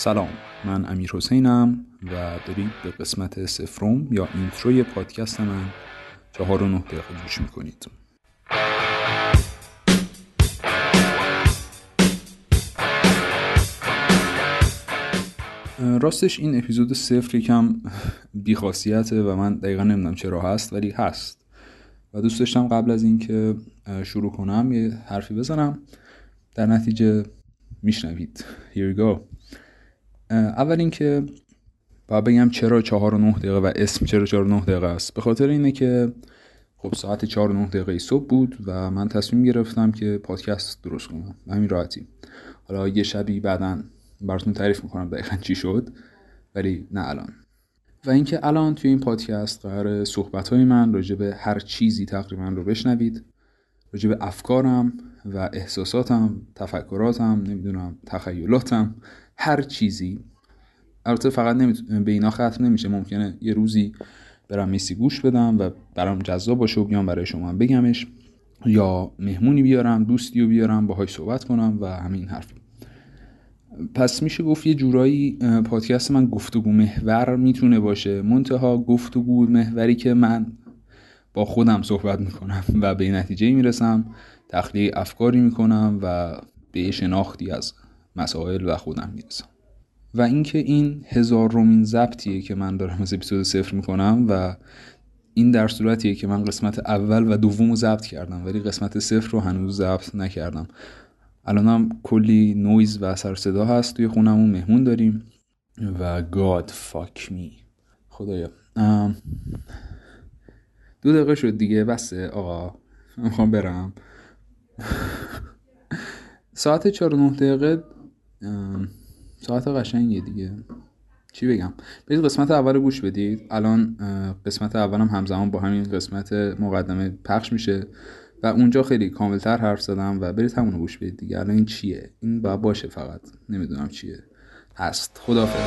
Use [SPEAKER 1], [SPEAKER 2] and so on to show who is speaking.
[SPEAKER 1] سلام من امیر حسینم و دارید به قسمت سفروم یا اینتروی پادکست من چهار و نه دقیقه گوش می‌کنید. راستش این اپیزود صفر یکم بیخاصیته و من دقیقا نمی‌دونم چرا هست ولی هست. و دوست داشتم قبل از اینکه شروع کنم یه حرفی بزنم. در نتیجه میشنوید. Here we go. اول اینکه باید بگم چرا چهار و نه دقیقه و اسم چرا چهار و نه دقیقه است. به خاطر اینه که خب ساعت چهار و نه دقیقه صبح بود و من تصمیم گرفتم که پادکست درست کنم. همین راحتی. حالا یه شبی بعدا براتون تعریف می‌کنم دقیقا چی شد ولی نه الان. و اینکه الان توی این پادکست قرار صحبت های من راجع به هر چیزی تقریبا رو بشنوید. راجع به افکارم و احساساتم تفکراتم نمی‌دونم تخیلاتم هر چیزی. البته فقط به اینا ختم نمیشه. ممکنه یه روزی برم میسی گوش بدم و برام جذاب باشه و بیام برای شما بگمش. یا مهمونی بیارم دوستی رو بیارم باهاش صحبت کنم و همین حرف. پس میشه گفت یه جورایی پادکست من گفتگو محور می‌تونه باشه. منتها گفتگو محوری که من با خودم صحبت می‌کنم و به نتیجه می‌رسم تخلیه افکاری می‌کنم و به شناختی از مسائل و خودم می‌رسم و اینکه این هزار رومین ضبطیه که من دارم از اپیزود صفر می‌کنم و این در صورتیه که من قسمت اول و دوم رو ضبط کردم ولی قسمت صفر رو هنوز ضبط نکردم. الانم کلی نویز و سر صدا هست توی خونمون مهمون داریم و گاد فاک می. خدایا. دو دقیقه شد دیگه بسه آقا. می‌خوام برم. ساعت چهار نه دقیقه ساعت قشنگیه دیگه. چی بگم؟ برید قسمت اول گوش بدید. الان قسمت اولم هم همزمان با همین قسمت مقدمه پخش میشه و اونجا خیلی کاملتر حرف زدم و برید همونو گوش بدید دیگه. الان این چیه؟ این باید باشه فقط. نمی‌دونم چیه. هست. خدافظ